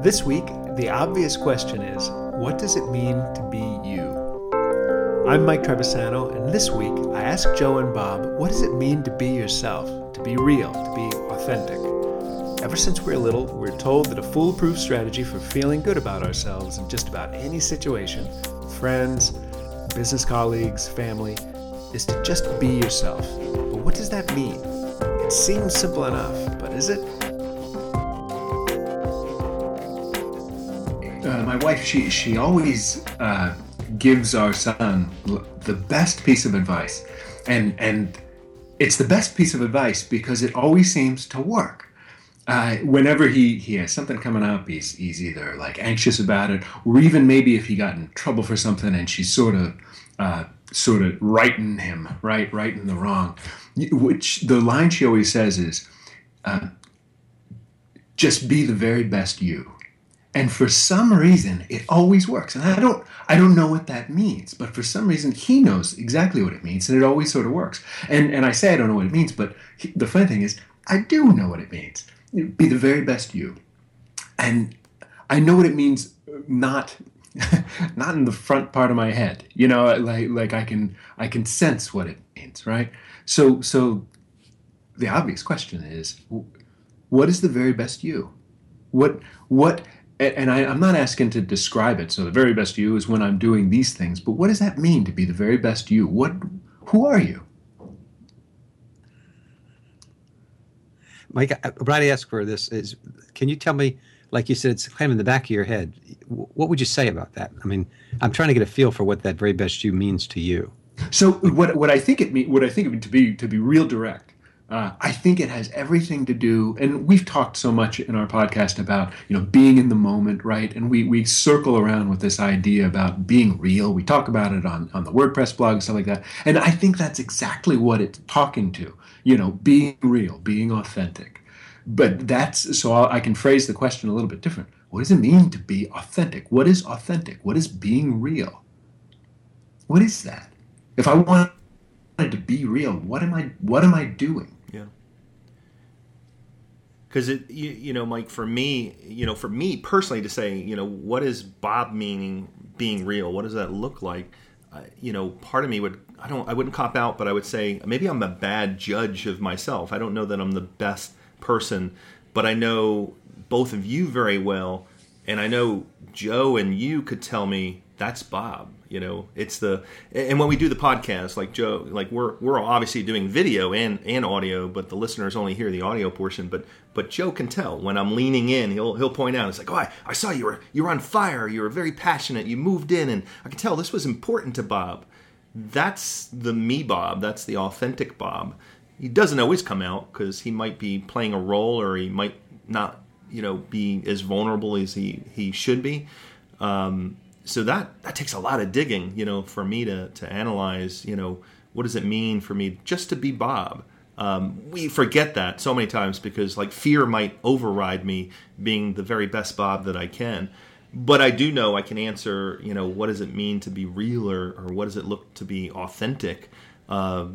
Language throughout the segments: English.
This week, the obvious question is what does it mean to be you? I'm Mike Trebisano, and this week I asked Joe and Bob what does it mean to be yourself, to be real, to be authentic? Ever since we're little, we're told that a foolproof strategy for feeling good about ourselves in just about any situation friends, business colleagues, family is to just be yourself. But what does that mean? It seems simple enough, but is it? Wife, she she always uh, gives our son the best piece of advice, and and it's the best piece of advice because it always seems to work. Uh, whenever he, he has something coming up, he's, he's either like anxious about it, or even maybe if he got in trouble for something and she's sort of uh, sort of righting him, right, righting the wrong. Which the line she always says is, uh, "Just be the very best you." And for some reason it always works. And i don't i don't know what that means but for some reason he knows exactly what it means and it always sort of works. And and i say i don't know what it means but he, the funny thing is i do know what it means. Be the very best you. And i know what it means not not in the front part of my head. You know like like i can i can sense what it means right? So so the obvious question is what is the very best you? What what and I, am not asking to describe it. So the very best you is when I'm doing these things. But what does that mean to be the very best you? What, who are you? Mike, what I ask for this is, can you tell me, like you said, it's kind of in the back of your head. What would you say about that? I mean, I'm trying to get a feel for what that very best you means to you. So what what I think it mean, what I think it mean to be to be real direct uh, I think it has everything to do, and we've talked so much in our podcast about you know being in the moment, right? And we we circle around with this idea about being real. We talk about it on on the WordPress blog and stuff like that, and I think that's exactly what it's talking to. You know, being real, being authentic. But that's so I can phrase the question a little bit different. What does it mean to be authentic? What is authentic? What is being real? What is that? If I wanted to be real, what am I what am I doing? Because it you, you, know mike for me you know for me personally to say you know what is bob meaning being real? What does that look like? Uh, you know part of me would i don't i wouldn't cop out but i would say maybe i'm a bad judge of myself. I don't know that i'm the best person but i know both of you very well and i know joe and you could tell me that's bob you know? It's the and when we do the podcast like joe like we're we're obviously doing video and and audio but the listeners only hear the audio portion. But but joe can tell when i'm leaning in he'll he'll point out it's like oh i, I saw you were you were on fire. You were very passionate. You moved in. And i can tell this was important to bob. That's the me bob. That's the authentic bob. He doesn't always come out because he might be playing a role or he might not you know be as vulnerable as he he should be. Um, so that that takes a lot of digging, you know, for me to to analyze, you know, what does it mean for me just to be Bob? Um, we forget that so many times because like fear might override me being the very best Bob that I can. But I do know I can answer, you know, what does it mean to be real or, or what does it look to be authentic? Uh,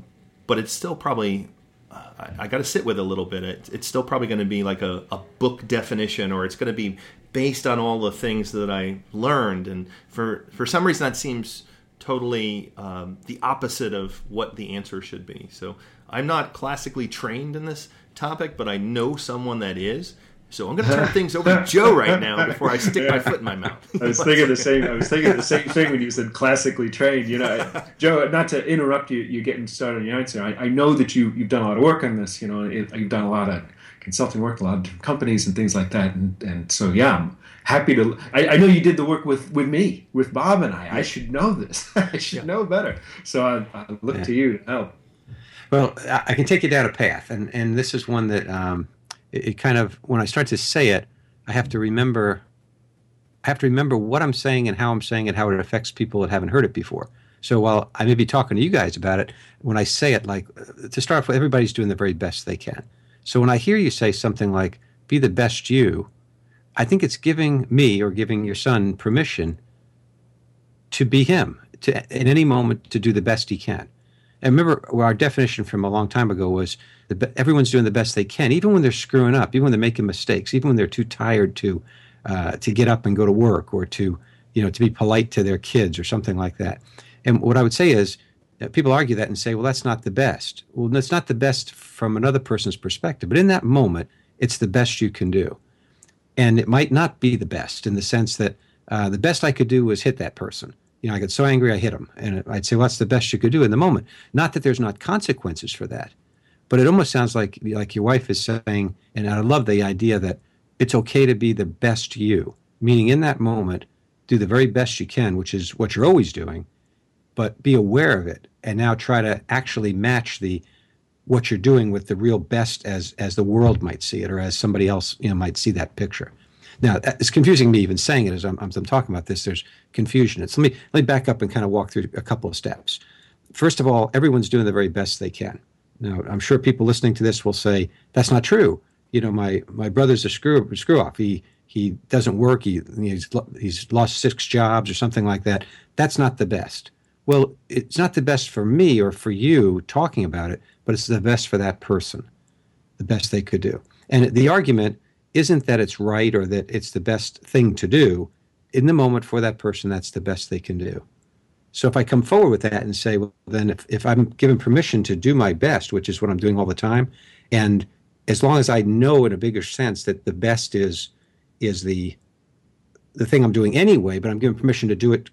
but it's still probably I, I got to sit with it a little bit. It, it's still probably going to be like a, a book definition, or it's going to be based on all the things that I learned. And for for some reason, that seems totally um, the opposite of what the answer should be. So I'm not classically trained in this topic, but I know someone that is. So I'm going to turn things over to Joe right now before I stick my foot in my mouth. I was thinking the same. I was thinking the same thing when you said classically trained. You know, Joe. Not to interrupt you, you getting started on your answer. I, I know that you you've done a lot of work on this. You know, it, you've done a lot of consulting work, a lot of different companies and things like that. And and so yeah, I'm happy to. I, I know you did the work with with me, with Bob and I. I should know this. I should yeah. know better. So I, I look yeah. to you to help. Well, I can take you down a path, and and this is one that. Um, it, it kind of when I start to say it, I have to remember I have to remember what I'm saying and how I'm saying it, how it affects people that haven't heard it before. So while I may be talking to you guys about it, when I say it, like to start off with, everybody's doing the very best they can. So when I hear you say something like, be the best you, I think it's giving me or giving your son permission to be him, to at any moment to do the best he can. And remember, our definition from a long time ago was everyone's doing the best they can, even when they're screwing up, even when they're making mistakes, even when they're too tired to uh, to get up and go to work or to you know to be polite to their kids or something like that. And what I would say is people argue that and say, well, that's not the best. Well, that's not the best from another person's perspective, but in that moment, it's the best you can do. And it might not be the best in the sense that uh, the best I could do was hit that person. You know, I got so angry I hit him, and I'd say, well, that's the best you could do in the moment. Not that there's not consequences for that, but it almost sounds like like your wife is saying, and I love the idea that it's okay to be the best you, meaning in that moment, do the very best you can, which is what you're always doing, but be aware of it and now try to actually match the what you're doing with the real best as as the world might see it or as somebody else you know might see that picture. Now it's confusing me even saying it as I'm, as I'm talking about this. There's confusion. It's let me let me back up and kind of walk through a couple of steps. First of all, everyone's doing the very best they can. Now I'm sure people listening to this will say that's not true. You know, my my brother's a screw screw off. He he doesn't work. He he's he's lost six jobs or something like that. That's not the best. Well, it's not the best for me or for you talking about it, but it's the best for that person, the best they could do. And the argument isn't that it's right or that it's the best thing to do. In the moment for that person, that's the best they can do. So if I come forward with that and say, well, then if, if I'm given permission to do my best, which is what I'm doing all the time, and as long as I know in a bigger sense that the best is is the the thing I'm doing anyway, but I'm given permission to do it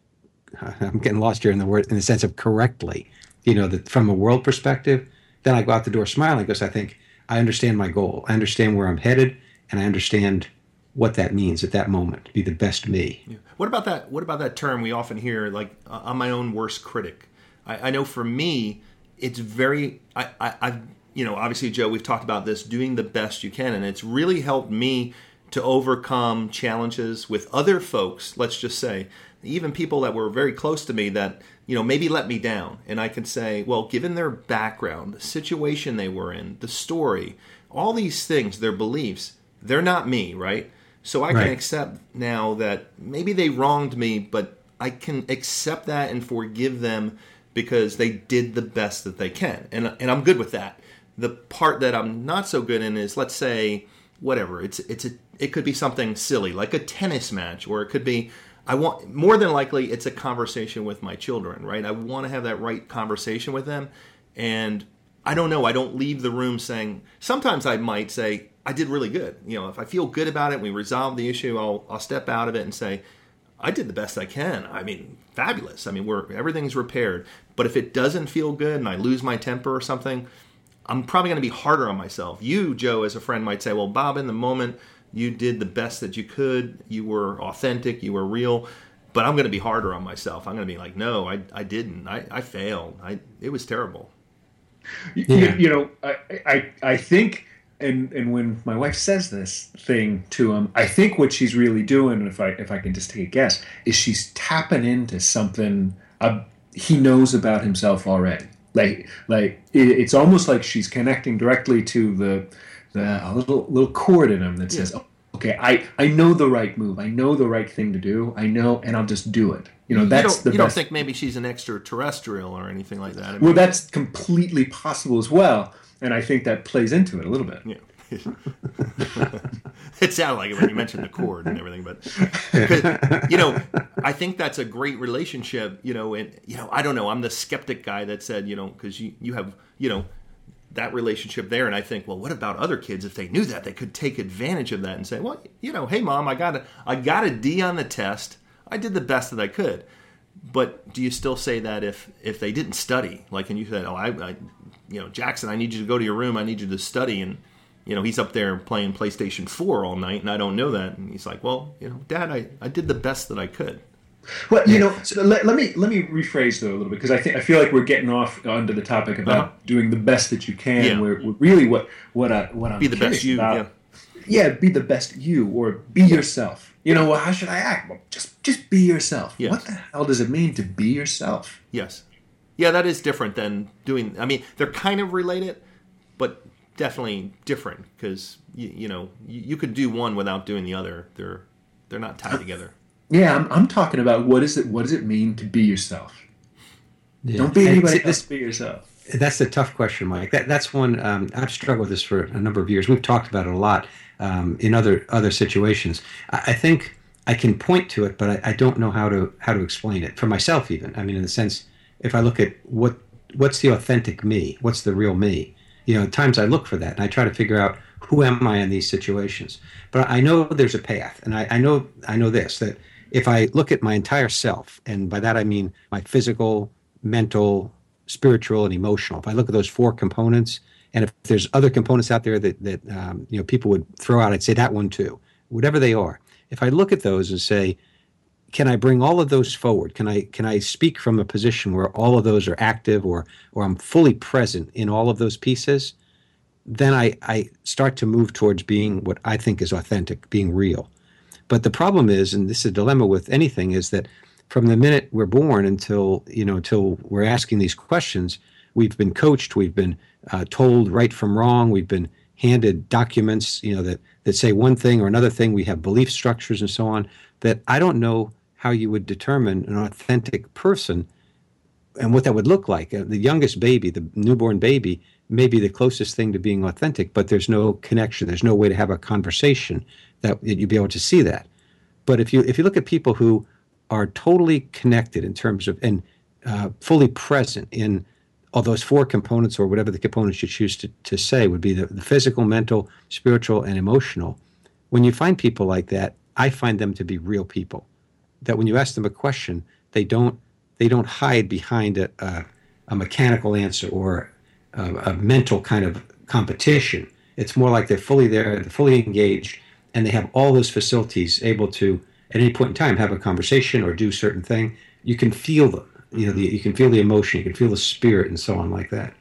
I'm getting lost here in the word in the sense of correctly, you know, that from a world perspective, then I go out the door smiling because I think I understand my goal. I understand where I'm headed and I understand what that means at that moment. to Be the best me. Yeah. What about that? What about that term we often hear, like I'm my own worst critic? I, I know for me, it's very. I, I, I've you know obviously Joe, we've talked about this doing the best you can, and it's really helped me to overcome challenges with other folks. Let's just say even people that were very close to me that you know maybe let me down. And i can say well given their background the situation they were in the story all these things their beliefs they're not me right? So i right. can accept now that maybe they wronged me but i can accept that and forgive them because they did the best that they can. And and i'm good with that. The part that i'm not so good in is let's say whatever it's it's a it could be something silly like a tennis match or it could be I want more than likely it's a conversation with my children, right? I want to have that right conversation with them, and I don't know. I don't leave the room saying. Sometimes I might say I did really good. You know, if I feel good about it, we resolve the issue. I'll I'll step out of it and say I did the best I can. I mean, fabulous. I mean, we're everything's repaired. But if it doesn't feel good and I lose my temper or something, I'm probably going to be harder on myself. You, Joe, as a friend, might say, "Well, Bob, in the moment." You did the best that you could. You were authentic. You were real. But I'm going to be harder on myself. I'm going to be like, no, I, I didn't. I, I failed. I, it was terrible. Yeah. You, you know, I, I, I think, and, and when my wife says this thing to him, I think what she's really doing, if I, if I can just take a guess, is she's tapping into something uh, he knows about himself already. Like, like it, it's almost like she's connecting directly to the, the a little little chord in him that says. "Okay, I I know the right move. I know the right thing to do. I know, and I'll just do it." You know, that's you the. You best. don't think maybe she's an extraterrestrial or anything like that? I mean, well, that's completely possible as well, and I think that plays into it a little bit. Yeah. it sounded like it when you mentioned the chord and everything, but you know, I think that's a great relationship. You know, and you know, I don't know. I'm the skeptic guy that said, you know, because you you have you know that relationship there and i think well what about other kids? If they knew that they could take advantage of that and say well you know hey mom i got a i got a d on the test. I did the best that i could. But do you still say that if if they didn't study? Like and you said oh I, I you know jackson i need you to go to your room. I need you to study. And you know he's up there playing playstation 4 all night and i don't know that. And he's like well you know dad i, I did the best that i could well, you know, so let, let, me let me rephrase though a little bit because I think I feel like we're getting off onto the topic about uh-huh. doing the best that you can. Yeah. We're, we're, really what what I what I'm be the best you. About, yeah. yeah, be the best you or be yourself. You know, well, how should I act? Well, just just be yourself. Yes. What the hell does it mean to be yourself? Yes, yeah, that is different than doing. I mean, they're kind of related, but definitely different because you, you know you, you could do one without doing the other. They're they're not tied together. Yeah, I'm, I'm talking about what is it? What does it mean to be yourself? Yeah. Don't be anybody else. This, be yourself. That's a tough question, Mike. That, that's one um, I've struggled with this for a number of years. We've talked about it a lot um, in other other situations. I, I, think I can point to it, but I, I, don't know how to how to explain it for myself. Even I mean, in the sense, if I look at what what's the authentic me, what's the real me, you know, at times I look for that and I try to figure out who am I in these situations. But I know there's a path, and I, I know I know this that if I look at my entire self, and by that I mean my physical, mental, spiritual, and emotional. If I look at those four components, and if there's other components out there that that um, you know people would throw out, I'd say that one too. Whatever they are, if I look at those and say, can I bring all of those forward? Can I can I speak from a position where all of those are active, or or I'm fully present in all of those pieces? Then I I start to move towards being what I think is authentic, being real. But the problem is, and this is a dilemma with anything, is that from the minute we're born until you know until we're asking these questions, we've been coached, we've been uh, told right from wrong, we've been handed documents, you know, that that say one thing or another thing. We have belief structures and so on. That I don't know how you would determine an authentic person and what that would look like. Uh, the youngest baby, the newborn baby, may be the closest thing to being authentic, but there's no connection. There's no way to have a conversation that you'd be able to see that. But if you if you look at people who are totally connected in terms of and uh, fully present in all those four components or whatever the components you choose to, to say would be the, the physical mental spiritual and emotional when you find people like that i find them to be real people that when you ask them a question they don't they don't hide behind a, a, a mechanical answer or a, a, mental kind of competition it's more like they're fully there they're fully engaged and they have all those facilities able to at any point in time have a conversation or do certain thing, you can feel them. You know, the, you can feel the emotion, you can feel the spirit, and so on like that.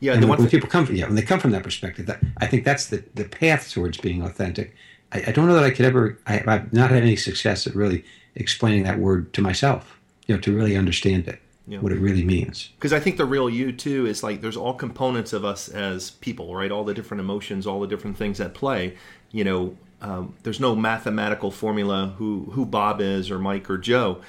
Yeah, and when, when people come from yeah, when they come from that perspective, that I think that's the the path towards being authentic. I, I don't know that I could ever. I, have not had any success at really explaining that word to myself. You know, to really understand it. Yeah. what it really means. Because I think the real you too is like there's all components of us as people, right? All the different emotions, all the different things at play. You know, um, there's no mathematical formula who who Bob is or Mike or Joe,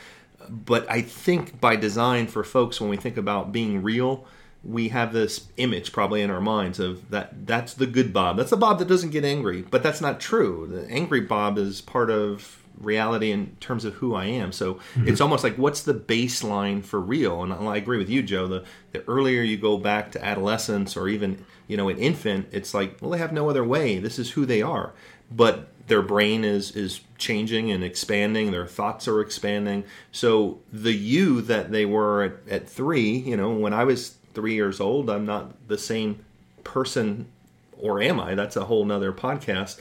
but I think by design for folks when we think about being real, we have this image probably in our minds of that that's the good Bob. That's the Bob that doesn't get angry, but that's not true. The angry Bob is part of reality in terms of who I am. So mm-hmm. it's almost like what's the baseline for real? And I agree with you, Joe. The the earlier you go back to adolescence or even you know an infant, it's like well they have no other way. This is who they are but their brain is is changing and expanding their thoughts are expanding. So the you that they were at, at three you know when i was three years old i'm not the same person or am i? That's a whole nother podcast.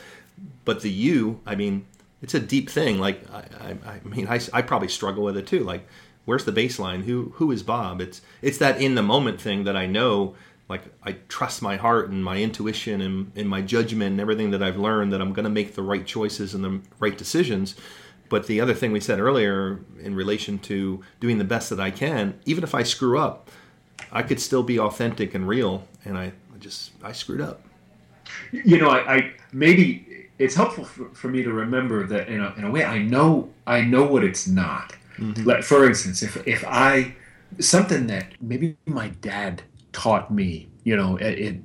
But the you i mean it's a deep thing. Like i, I, I mean I, I probably struggle with it too. Like where's the baseline? Who who is bob? It's it's that in the moment thing that i know like I trust my heart and my intuition and, and my judgment and everything that I've learned that I'm going to make the right choices and the right decisions. But the other thing we said earlier in relation to doing the best that I can, even if I screw up, I could still be authentic and real. And I, I just I screwed up. You know, I, I maybe it's helpful for, for, me to remember that in a, in a way I know I know what it's not. Mm-hmm. Like for instance, if if I something that maybe my dad taught me, you know, in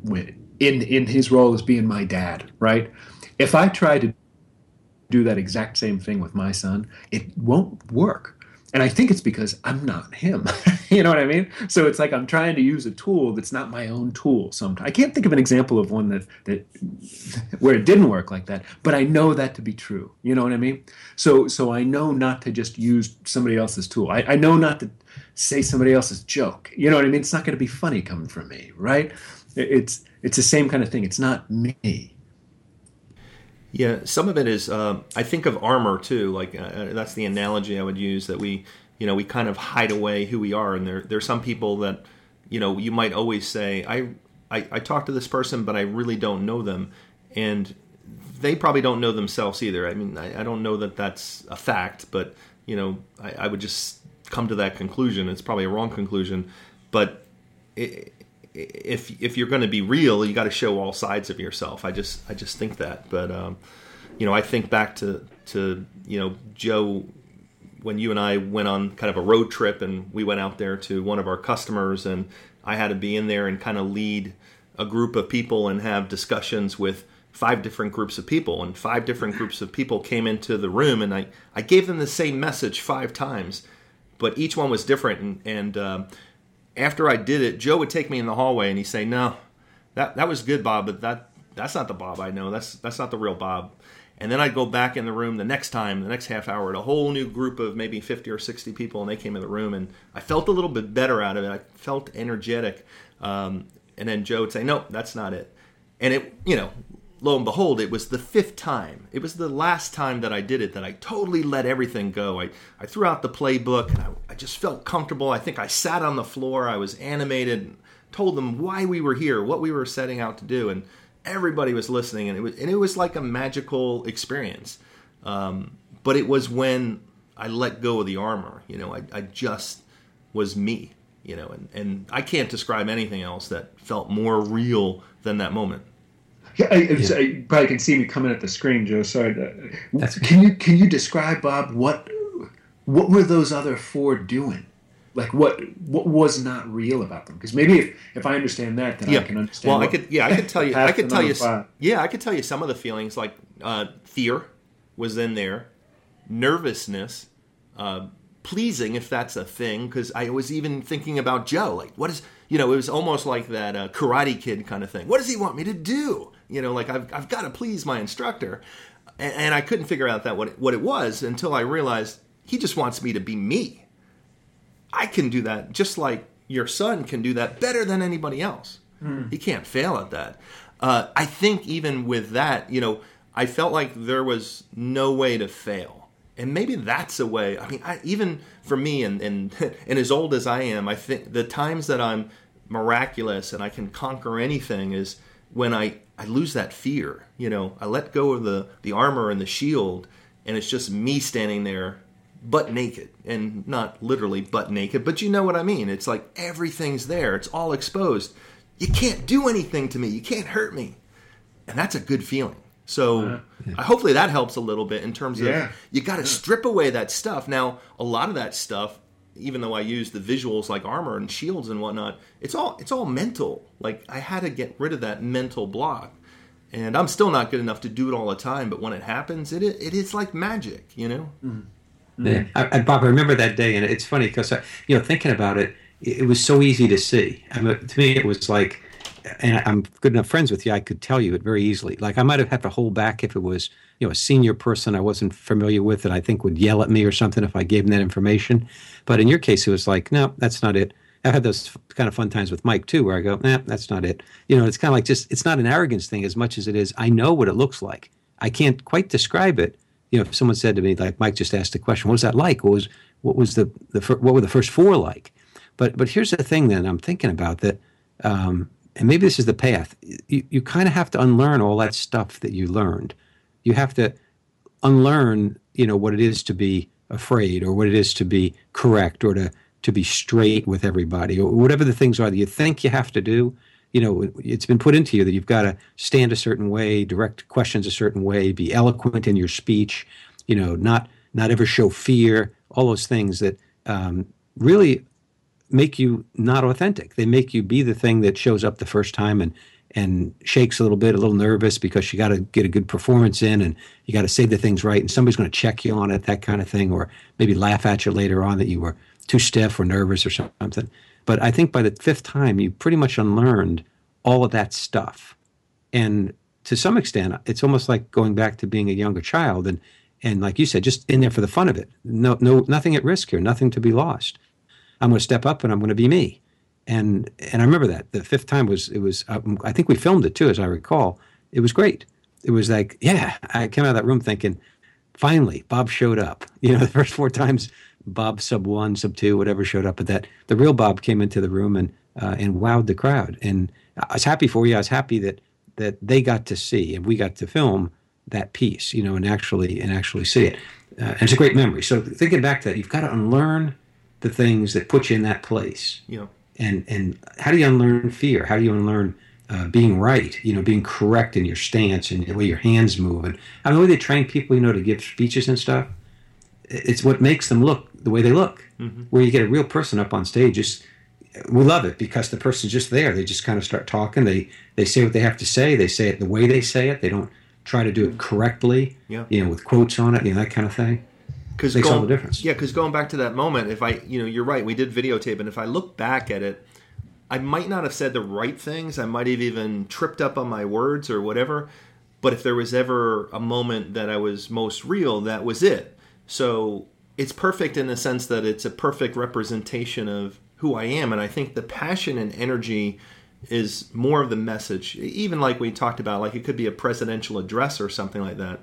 in in his role as being my dad, right? If I try to do that exact same thing with my son, it won't work. And I think it's because I'm not him. you know what I mean? So it's like I'm trying to use a tool that's not my own tool. Sometimes I can't think of an example of one that that where it didn't work like that, but I know that to be true. You know what I mean? So so I know not to just use somebody else's tool. I, I know not to say somebody else's joke. You know what I mean? It's not going to be funny coming from me, right? It's it's the same kind of thing. It's not me. Yeah, some of it is. Uh, I think of armor too. Like uh, uh, that's the analogy I would use. That we, you know, we kind of hide away who we are, and there there are some people that, you know, you might always say, I, I, I talk to this person, but I really don't know them, and they probably don't know themselves either. I mean, I, I don't know that that's a fact, but you know, I, I would just come to that conclusion. It's probably a wrong conclusion, but it, if if you're going to be real, you got to show all sides of yourself. I just I just think that. But um, you know, I think back to to you know Joe when you and I went on kind of a road trip and we went out there to one of our customers and I had to be in there and kind of lead a group of people and have discussions with five different groups of people and five different groups of people came into the room and I, I gave them the same message five times but each one was different and, and um, after I did it Joe would take me in the hallway and he'd say no that that was good Bob but that that's not the Bob I know. That's that's not the real Bob. And then I'd go back in the room the next time the next half hour at a whole new group of maybe 50 or 60 people and they came in the room and I felt a little bit better out of it. I felt energetic um, and then Joe would say no that's not it. And it you know lo and behold, it was the fifth time. It was the last time that I did it that I totally let everything go. I, I threw out the playbook and I, I just felt comfortable. I think I sat on the floor. I was animated, told them why we were here, what we were setting out to do, and everybody was listening. And it was, and it was like a magical experience. Um, but it was when I let go of the armor. You know, I, I just was me. You know, and, and I can't describe anything else that felt more real than that moment. Yeah, I, yeah. you probably can see me coming at the screen, Joe. Sorry. That's can you can you describe Bob what what were those other four doing? Like what what was not real about them? Because maybe if, if I understand that, then yeah. I can understand. Well, I could yeah, I could tell you I could tell you five. yeah, I could tell you some of the feelings like uh, fear was in there, nervousness, uh, pleasing if that's a thing. Because I was even thinking about Joe, like what is you know it was almost like that uh, Karate Kid kind of thing. What does he want me to do? You know, like I've, I've got to please my instructor. And, and I couldn't figure out that what it, what it was until I realized he just wants me to be me. I can do that just like your son can do that better than anybody else. Mm. He can't fail at that. Uh, I think even with that, you know, I felt like there was no way to fail. And maybe that's a way. I mean, I, even for me, and, and and as old as I am, I think the times that I'm miraculous and I can conquer anything is when I, I lose that fear. You know, I let go of the, the armor and the shield, and it's just me standing there butt naked. And not literally butt naked, but you know what I mean. It's like everything's there, it's all exposed. You can't do anything to me, you can't hurt me. And that's a good feeling. So uh, yeah. hopefully that helps a little bit in terms of yeah. you got to yeah. strip away that stuff. Now, a lot of that stuff even though I use the visuals like armor and shields and whatnot, it's all it's all mental. Like I had to get rid of that mental block, and I'm still not good enough to do it all the time. But when it happens, it it is like magic, you know. Mm-hmm. Yeah, I, I, Bob, I remember that day, and it's funny because you know thinking about it, it was so easy to see. I mean, to me, it was like, and I'm good enough friends with you, I could tell you it very easily. Like I might have had to hold back if it was you know a senior person I wasn't familiar with that I think would yell at me or something if I gave them that information. But in your case, it was like, no, that's not it. I've had those kind of fun times with Mike too, where I go, nah, that's not it. You know, it's kind of like just it's not an arrogance thing as much as it is I know what it looks like. I can't quite describe it. You know, if someone said to me like Mike just asked a question, what was that like? What was what was the the what were the first four like? But but here's the thing that I'm thinking about that. Um, and maybe this is the path. You, you kind of have to unlearn all that stuff that you learned you have to unlearn, you know, what it is to be afraid or what it is to be correct or to to be straight with everybody or whatever the things are that you think you have to do you know it's been put into you that you've got to stand a certain way direct questions a certain way be eloquent in your speech you know not not ever show fear all those things that um, really make you not authentic they make you be the thing that shows up the first time and and shakes a little bit, a little nervous because you got to get a good performance in and you got to say the things right and somebody's going to check you on it, that kind of thing, or maybe laugh at you later on that you were too stiff or nervous or something. But I think by the fifth time, you pretty much unlearned all of that stuff. And to some extent, it's almost like going back to being a younger child and and like you said, just in there for the fun of it. No, no, nothing at risk here, nothing to be lost. I'm going to step up and I'm going to be me and and I remember that the fifth time was it was um, I think we filmed it too as I recall. It was great. It was like yeah, I came out of that room thinking, finally Bob showed up. You know, the first four times Bob sub one, sub two, whatever showed up, but that the real Bob came into the room and uh, and wowed the crowd. And I was happy for you. I was happy that that they got to see and we got to film that piece, you know, and actually and actually see it. Uh, and it's a great memory. So thinking back to that, you've got to unlearn the things that put you in that place. Yeah and and how do you unlearn fear? How do you unlearn uh, being right? You know, being correct in your stance and the way your hands move. And I mean, the way they train people, you know, to give speeches and stuff. It's what makes them look the way they look. Mm-hmm. Where you get a real person up on stage, just we love it because the person's just there. They just kind of start talking. They they say what they have to say. They say it the way they say it. They don't try to do it correctly. Yeah. You know, with quotes on it, you know, that kind of thing. Because Makes all the difference. Yeah, because going back to that moment, if I, you know, you're right, we did videotape, and if I look back at it, I might not have said the right things. I might have even tripped up on my words or whatever. But if there was ever a moment that I was most real, that was it. So it's perfect in the sense that it's a perfect representation of who I am. And I think the passion and energy is more of the message. Even like we talked about, like it could be a presidential address or something like that.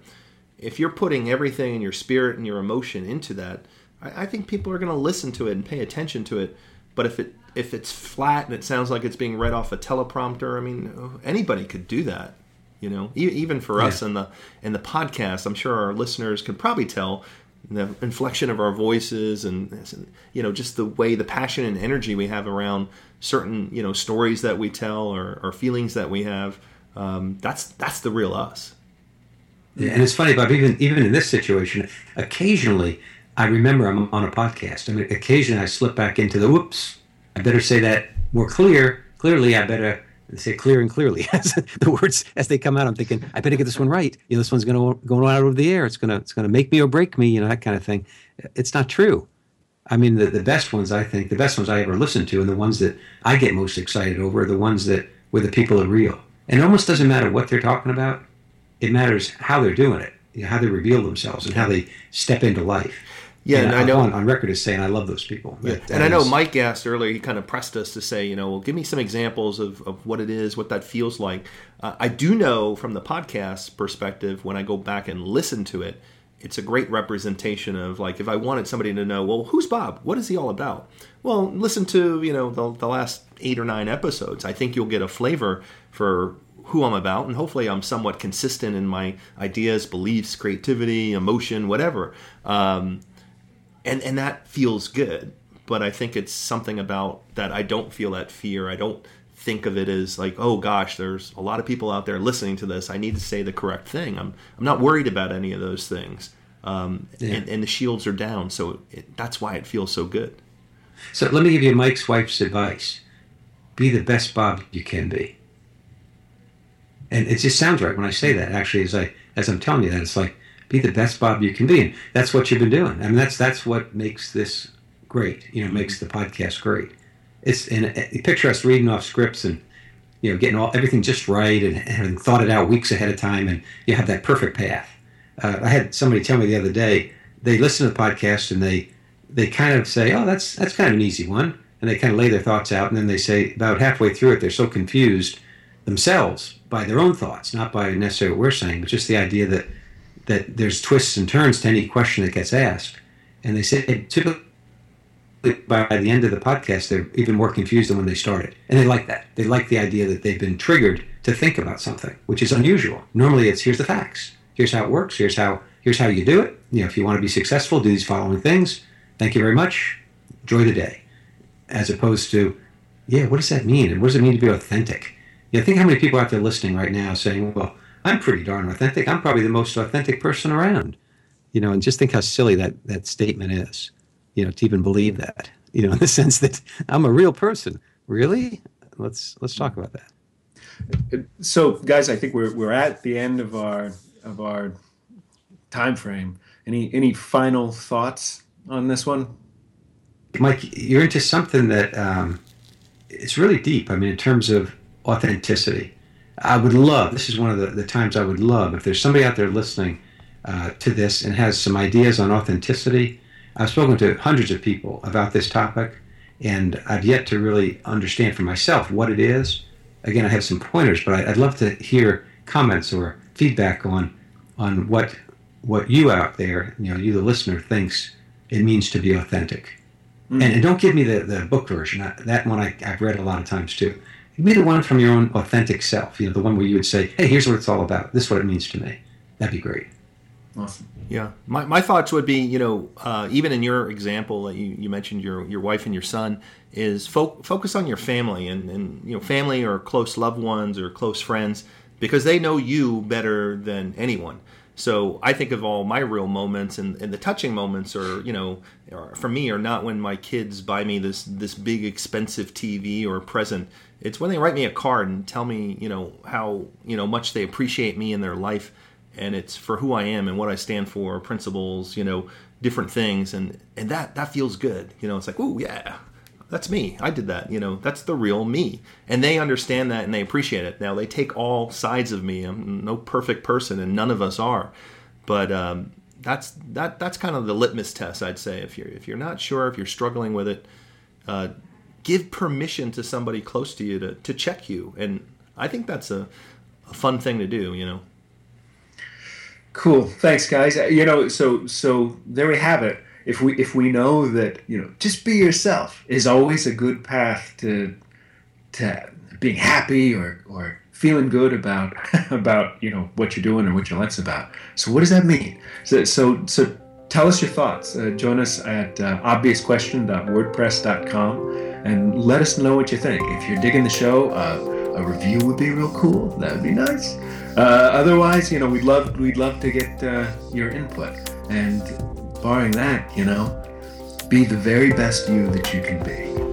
If you're putting everything in your spirit and your emotion into that, I, I think people are going to listen to it and pay attention to it. But if it if it's flat and it sounds like it's being read off a teleprompter, I mean, anybody could do that. You know, E- even for us in the in the podcast, I'm sure our listeners could probably tell the inflection of our voices and you know just the way the passion and energy we have around certain you know stories that we tell or, or feelings that we have. Um, that's that's the real us. And it's funny, Bob. Even even in this situation, occasionally I remember I'm on a podcast. I mean, occasionally I slip back into the whoops. I better say that more clear. Clearly, I better say clear and clearly as the words as they come out. I'm thinking I better get this one right. You know, this one's going to go out over the air. It's gonna it's gonna make me or break me. You know, that kind of thing. It's not true. I mean, the, the best ones I think the best ones I ever listen to, and the ones that I get most excited over, are the ones that where the people are real. And it almost doesn't matter what they're talking about. It matters how they're doing it, you know, how they reveal themselves, and how they step into life. Yeah, and I I'm know- on, on record is saying I love those people. That- and I know is- Mike asked earlier, he kind of pressed us to say, you know, well, give me some examples of, of what it is, what that feels like. Uh, I do know from the podcast perspective, when I go back and listen to it, it's a great representation of like if I wanted somebody to know, well, who's Bob? What is he all about? Well, listen to, you know, the, the last eight or nine episodes. I think you'll get a flavor for who I'm about, and hopefully I'm somewhat consistent in my ideas, beliefs, creativity, emotion, whatever. Um, and and that feels good but i think it's something about that i don't feel that fear i don't think of it as like oh gosh there's a lot of people out there listening to this i need to say the correct thing i'm i'm not worried about any of those things um, Yeah. and, and the shields are down so it, that's why it feels so good So let me give you Mike's wife's advice: be the best Bob you can be. And it just sounds right when I say that. Actually, as I as I'm telling you that, it's like be the best Bob you can be, and that's what you've been doing. I mean, that's that's what makes this great. You know, makes the podcast great. It's and uh, picture us reading off scripts and you know getting all everything just right and having thought it out weeks ahead of time, and you have that perfect path. Uh, I had somebody tell me the other day they listen to the podcast and they they kind of say, "Oh, that's that's kind of an easy one," and they kind of lay their thoughts out, and then they say about halfway through it, they're so confused themselves by their own thoughts, not by necessarily what we're saying, but just the idea that that there's twists and turns to any question that gets asked, and they say typically by the end of the podcast, they're even more confused than when they started, and they like that. They like the idea that they've been triggered to think about something, which is unusual. Normally, it's here's the facts, here's how it works, here's how here's how you do it. You know, if you want to be successful, do these following things. Thank you very much. Enjoy the day. As opposed to, yeah, what does that mean? And what does it mean to be authentic? You know, think how many people out there listening right now saying, well, I'm pretty darn authentic. I'm probably the most authentic person around. You know, and just think how silly that, that statement is, you know, to even believe that, you know, in the sense that I'm a real person. Really? Let's let's talk about that. So, guys, I think we're we're at the end of our of our time frame. Any any final thoughts on this one? Mike, you're into something that um, it's really deep. I mean, in terms of authenticity, I would love. This is one of the, the times I would love if there's somebody out there listening uh, to this and has some ideas on authenticity. I've spoken to hundreds of people about this topic, and I've yet to really understand for myself what it is. Again, I have some pointers, but I- I'd love to hear comments or feedback on on what what you out there, you know, you the listener, thinks it means to be authentic. And, and don't give me the, the book version. I, that one I, I've read a lot of times too. Give me the one from your own authentic self. You know, the one where you would say, "Hey, here's what it's all about. This is what it means to me." That'd be great. Awesome. Yeah, my, my thoughts would be, you know, uh, even in your example that you, you mentioned your your wife and your son is fo- focus on your family and, and you know family or close loved ones or close friends because they know you better than anyone. So I think of all my real moments and, and the touching moments, or you know, for me, are not when my kids buy me this this big expensive TV or present. It's when they write me a card and tell me, you know, how you know much they appreciate me in their life, and it's for who I am and what I stand for, principles, you know, different things, and and that that feels good. You know, it's like, oh yeah, that's me. I did that. You know, that's the real me. And they understand that and they appreciate it. Now they take all sides of me. I'm no perfect person, and none of us are. But um, that's that. That's kind of the litmus test, I'd say. If you're if you're not sure, if you're struggling with it, uh, give permission to somebody close to you to to check you. And I think that's a, a fun thing to do. You know. Cool. Thanks, guys. You know, so so there we have it if we if we know that you know just be yourself is always a good path to to being happy or or feeling good about about you know what you're doing or what your life's about. So what does that mean? So so so tell us your thoughts. Uh, join us at uh, obviousquestion.wordpress.com and let us know what you think. If you're digging the show, uh, a review would be real cool. That would be nice. Uh, otherwise, you know, we'd love we'd love to get uh, your input and barring that, you know, be the very best you that you can be.